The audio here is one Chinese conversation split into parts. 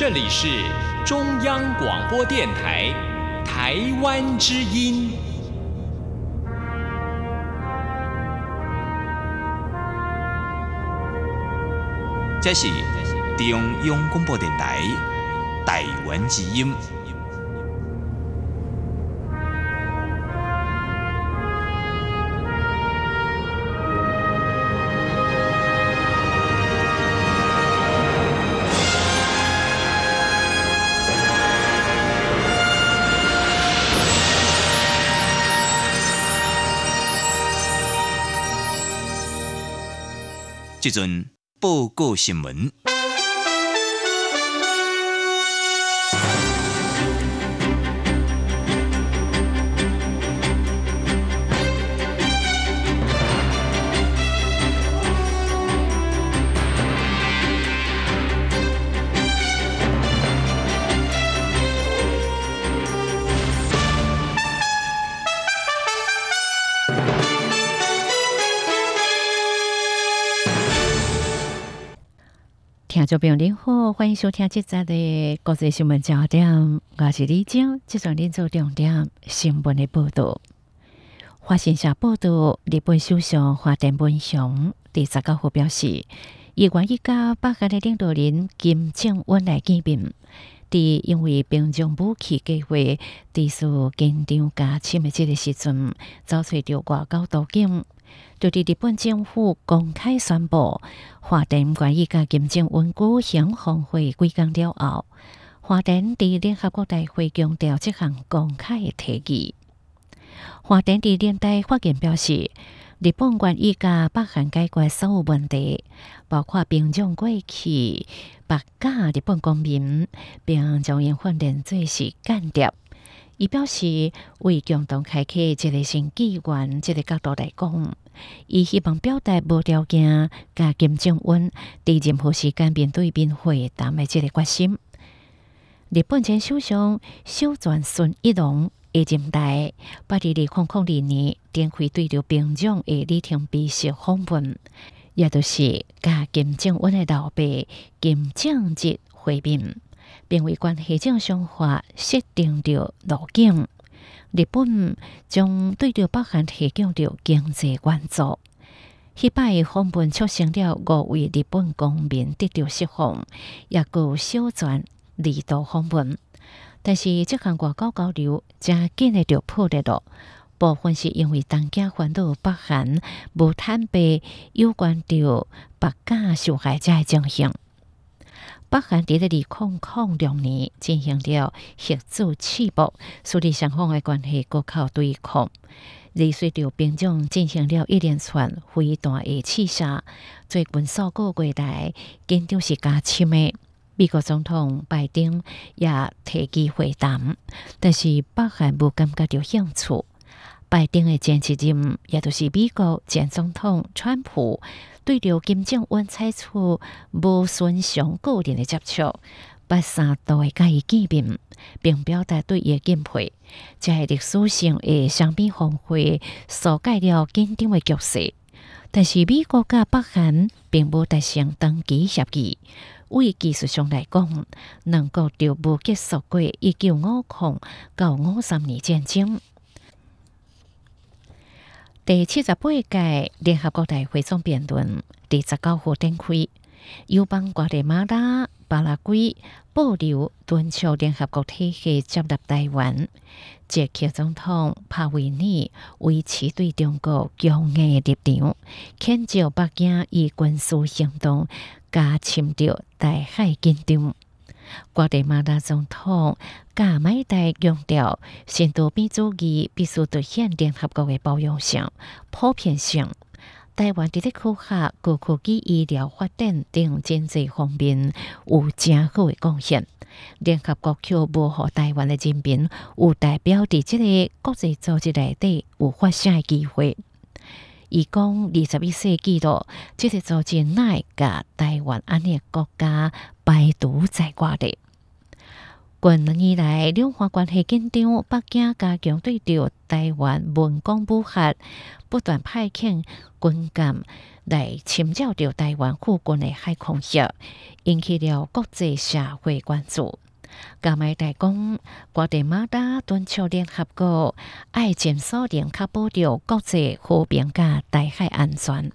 这里是中央广播电台台湾之音。这是中央广播电台台湾之音。这阵报告新闻。众朋友您好，欢迎收听这集的国际新闻焦点，我是李晶，接着您做重点新闻的报道。华新社报道，日本首相华田文雄第十九号表示，伊愿意甲北韩的领导人金正恩来见面，伫因为平壤武器计划持续紧张加深的这个时阵，遭找到外交途径。就伫日本政府公开宣布，华电愿意甲金正恩举行峰会几工了后，华电伫联合国大会强调这项公开的提议。华电伫联大发言表示，日本愿意甲北韩解决所有问题，包括平壤过去白假日本公民，并将因训练做是间谍。伊表示，为共同开启一个新纪元，这个角度来讲，伊希望表达无条件甲金正恩伫任何时间面对面会谈的这个决心。日本前首相小泉纯一郎一任代八二二零零二年展开对着平壤的礼厅仪式访问，也就是甲金正恩的老爸金正日会面。并为关系正常化设定着路径。日本将对着北韩提供着经济援助。迄摆访问促成了五位日本公民得到释放，也有小泉离岛访问。但是这项外交交流真紧的就破裂了，部分是因为当家烦恼北韩无坦白有关着北假受害者的情形。北韩伫咧二零零六年进行了核子试爆，处理双方的关系搁靠对抗。而随着兵种进行了一连串飞弹的试射，最近数个月来紧张是加深的。美国总统拜登也提及会谈，但是北韩无感觉到兴趣。拜登的前一任，也就是美国前总统川普。对着金正恩采取无顺常个人的接触，八三都会加以见面，并表达对伊的敬佩。这系历史性的双边峰会所改了紧张的局势。但是美国甲北韩并无达成长期协议。为技术上来讲，能够就无结束过一九五零到五三年战争。第七十八届联合国大会总辩论第十九号展开，友邦瓜地马拉、巴拉圭保留敦促联合国体系接纳台湾。捷克总统帕维尼维持对中国强硬的立场，谴责北京以军事行动加深着台海紧张。瓜地马拉总统加麦代强调，新多边主义必须凸显联合国的包容性、普遍性。台湾伫咧科学、高科技、医疗发展等经济方面有真好的贡献，联合国却无互台湾的人民有代表伫即个国际组织内底有发声的机会。伊讲二十一世纪咯，即个组织乃甲台湾安尼国家排除在外的。近年以来，两岸关系紧张，北京加强对着台湾文攻武吓，不断派遣军舰来侵扰着台湾附近的海空域，引起了国际社会关注。加麦大讲，瓜地马达敦促联合国爱尽所能，确保着国际和平甲大海安全。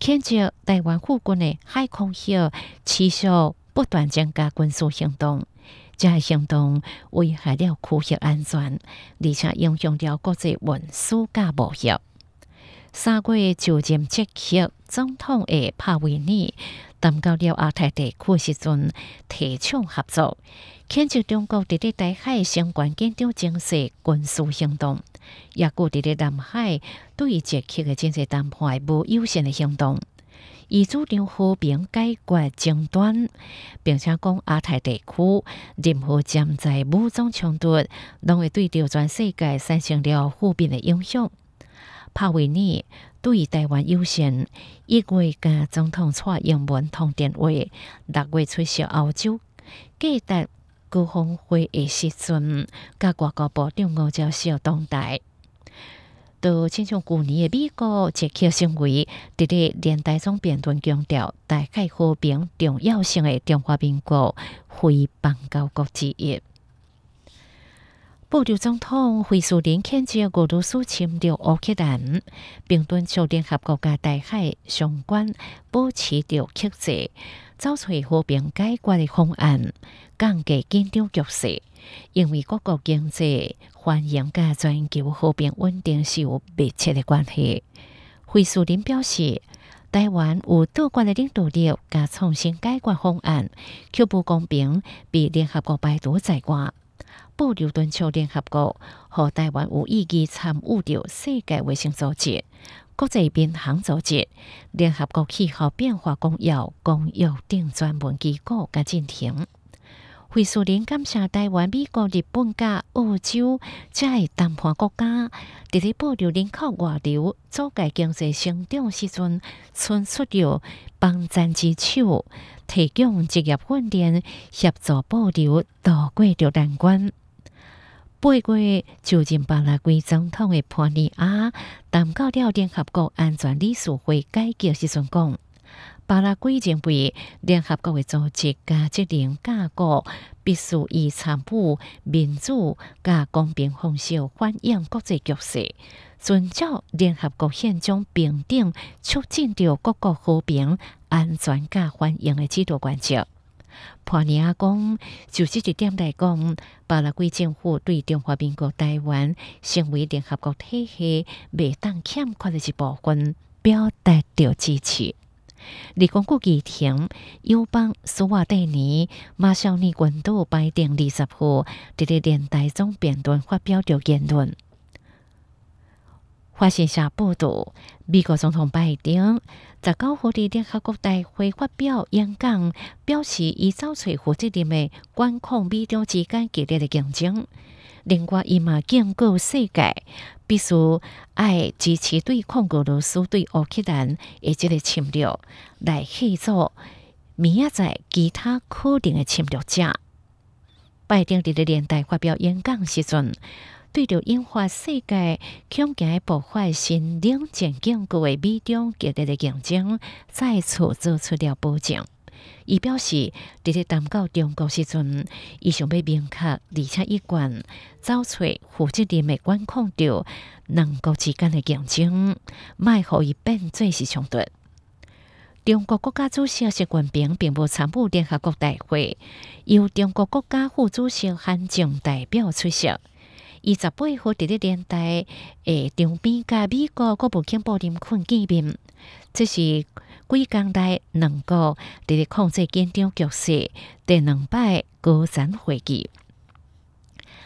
谴责台湾附近的海空域持续不断增加军事行动，这行动危害了区域安全，而且影响了国际运输甲贸易。三月就任即刻总统的帕维尼谈到了亚太地区时阵，提倡合作，谴责中国伫咧台海相关紧张情势军事行动。也顾伫咧南海对于捷克的经济谈判无优先的行动，以主张和平解决争端，并且讲亚太地区任何潜在武装冲突，拢会对着全世界产生了负面的影响。帕维尼对台湾优先，一月甲总统蔡英文通电话，六月出席欧洲，记得。高峰会议时阵，甲外交部长吴钊燮同台，都亲像去年的美国捷克行为，伫咧连台中辩论强调大海和平重要性的中华民国非邦交国之一。布留总统惠苏林谴责俄罗斯侵略乌克兰，并敦促联合国家大海相关保持着克制，找出和平解决的方案，降低紧张局势。因为各国经济繁荣甲全球和平稳定是有密切的关系。惠苏林表示，台湾有多国的领导力，甲创新解决方案，确保公平，比联合国排除在外。保留敦促联合国和台湾有意义参与着世界卫生组织、国际民航组织、联合国气候变化公约公约等专门机构甲进行。会苏林感谢台湾、美国、日本甲澳洲在谈判国家，伫咧保留人口外流、阻碍经济成长时阵，伸出着帮赞之手，提供职业训练，协助保留渡过着难关。八月就任巴拉圭总统的潘尼亚谈到了联合国安全理事会改革时阵讲，巴拉圭认为联合国的组织甲职能架构必须以参与民主甲公平方式反映国际局势，遵照联合国宪章平等促进着各国和平、安全甲繁荣的制度原则。潘尼亚讲，就这一点来讲，巴拉圭政府对中华民国台湾成为联合国体系未当欠缺的一部分表达着支持。立功国议庭友邦苏瓦蒂尼马绍尼群岛拜登二十号伫咧连台中辩论发表着言论。发现下报道，美国总统拜登十九号伫联合国大会发表演讲，表示伊找出负责任的管控美中之间激烈的竞争。另外，伊嘛警告世界，必须爱支持对抗俄罗斯对乌克兰的即个侵略，来协助明仔载其他可能的侵略者。拜登伫咧连台发表演讲时阵。对着引发世界恐惊爆发新冷战警告的美中激烈的竞争，再次做出了保证。伊表示，伫咧谈到中国时阵，伊想要明确而且一贯找出负责任的管控着两国之间的竞争，卖互伊变做是冲突。中国国家主席习近平并无参与联合国大会，由中国国家副主席韩正代表出席。二十八号伫咧年代，诶，场边甲美国国务卿布林肯见面，这是几工代两国伫咧控制紧张局势第两摆高层会议。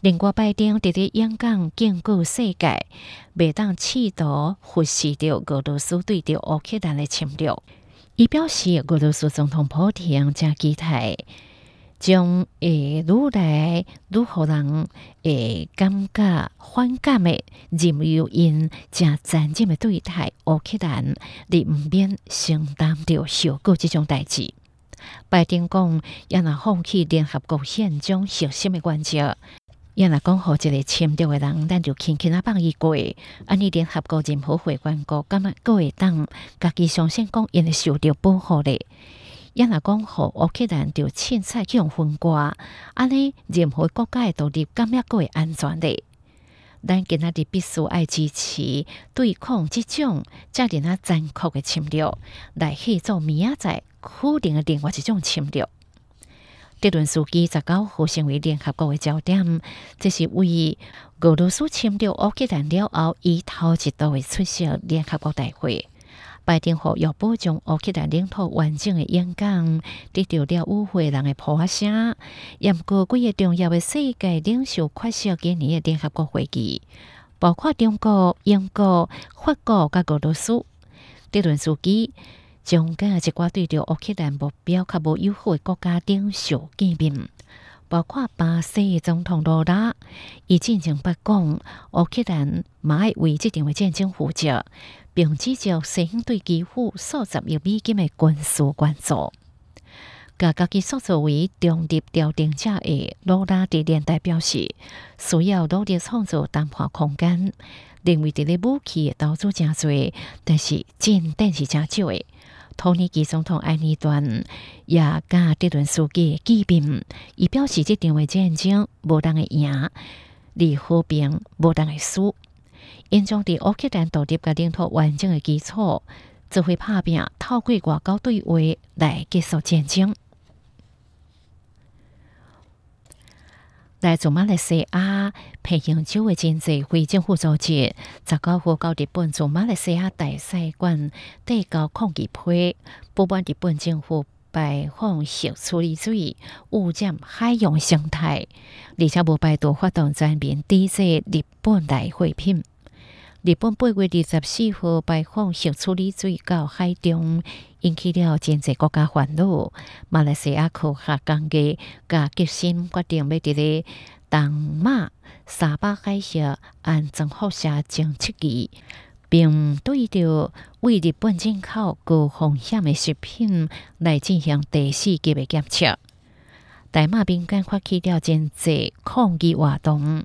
另外，拜登伫咧演讲警告世界，未当企图忽视着俄罗斯对着乌克兰的侵略。伊表示，俄罗斯总统普京正期待。将会愈来愈互人会感觉反感的任由因正残忍的对待乌克兰，你毋免承担着受过即种代志。拜登讲，也若放弃联合国宪章核心的原则，也若讲互一个签约的人，咱就轻轻啊放伊过。安尼联合国任何会员国，敢若各会当家己相信讲，因会受到保护咧。也若讲互乌克兰就凊彩去用分割，安尼任何国家的独立，敢若各会安全咧。咱今仔日必须爱支持对抗即种遮尔啊残酷诶侵略，来去做明仔载肯定的另外一种侵略。这轮书记十九号成为联合国诶焦点，这是为俄罗斯侵略乌克兰了后，伊头一度会出席联合国大会。拜登和要保障乌克兰领土完整的演讲，得到了与会人的呼声。也过几个重要的世界领袖缺席今年的联合国会议，包括中国、英国、法国甲俄罗斯。这轮书记将甲一寡对着乌克兰目标较无友好的国家领袖见面，包括巴西总统罗拉。伊进行不讲，乌克兰嘛爱为这场的战争负责。并指责西方对几乎数十亿美金的军事援助，甲家己所作为中立调停者的罗拉迪连带表示，需要努力创造谈判空间。认为这个武器投资真多，但是进展是真少的。托尼基总统埃尼段也甲这轮书记见面，伊表示这场的战争无当会赢，而和平无当会输。因将伫乌克兰独立甲领土完整的基础，就会拍拼透过外交对话来结束战争。来自马来西亚培养州的经济非政府组织，十九号到日本驻马来西亚大使馆递交抗议批，不满日本政府排放核处理水污染海洋生态，而且无排除发动全面抵制日本来货品。日本八月二十四号排放核处理水到海中，引起了真济国家烦恼。马来西亚科学家甲决心决定要伫咧东马沙巴海峡安装辐射监测器，并对着为日本进口高风险的食品来进行第四级的检测。大马民间发起了真济抗议活动。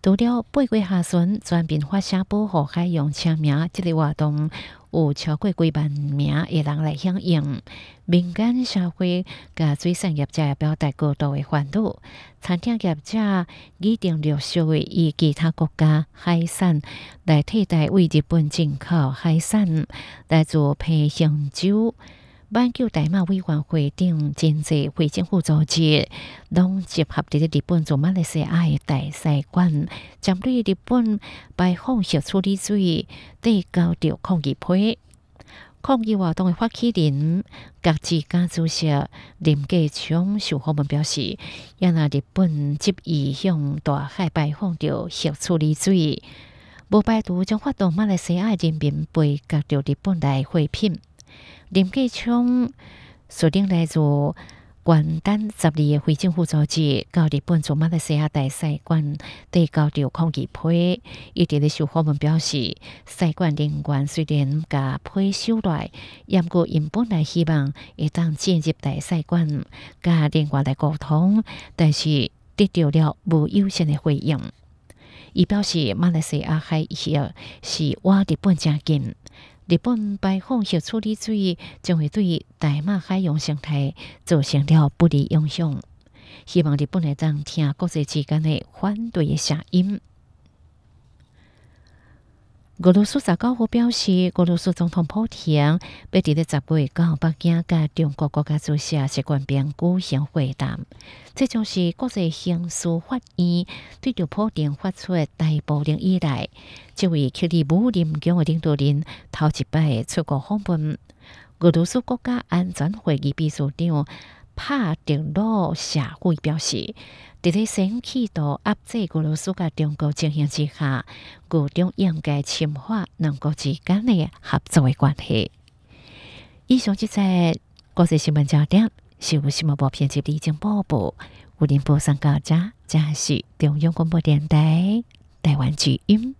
除了八月下旬全面发声保护海洋签名，这个活动有超过几万名的人来响应。民间社会甲水产业者表达过度的欢怒，餐厅业者拟定陆续的以其他国家海产来替代为日本进口海产，来做培香酒。挽救大马委员会顶经济非政府组织，拢集合伫咧日本驻马来西亚的大使馆，针对日本排放核处理水，递交着抗议批。抗议活动的发起人、各自家主席林继昌受访问表示，要拿日本执意向大海排放着核处理水，无排除将发动马来西亚人民被割着日本来货品。林继昌率领来自关丹十二的非政府组织，到日本驻马来西亚大使馆递交着抗议批。伊伫咧受访问表示，使馆人员虽然甲批收来，也过因本来希望会当进入大使馆甲人员来沟通，但是得到了无优先的回应。伊表示，马来西亚海峡是往日本正近。日本排放核处理水将会对大马海洋生态造成了不利影响。希望日本会当听国际之间的反对声音。俄罗斯十九号表示，俄罗斯总统普京要伫咧十月到北京甲中国国家主席习近平举行会谈。这将是国际刑事法院对着普京发出的逮捕令以来，这位克里姆林宫的领导人头一摆出国访问。俄罗斯国家安全会议秘书长帕德罗下会表示。伫咧先企图压制俄罗斯甲中国情形之下，各种应该深化两国之间的合作的关系。以上即个国际新闻焦点，是由新闻部编辑李静播报，有您播送到这，这是中央广播电台台湾之音。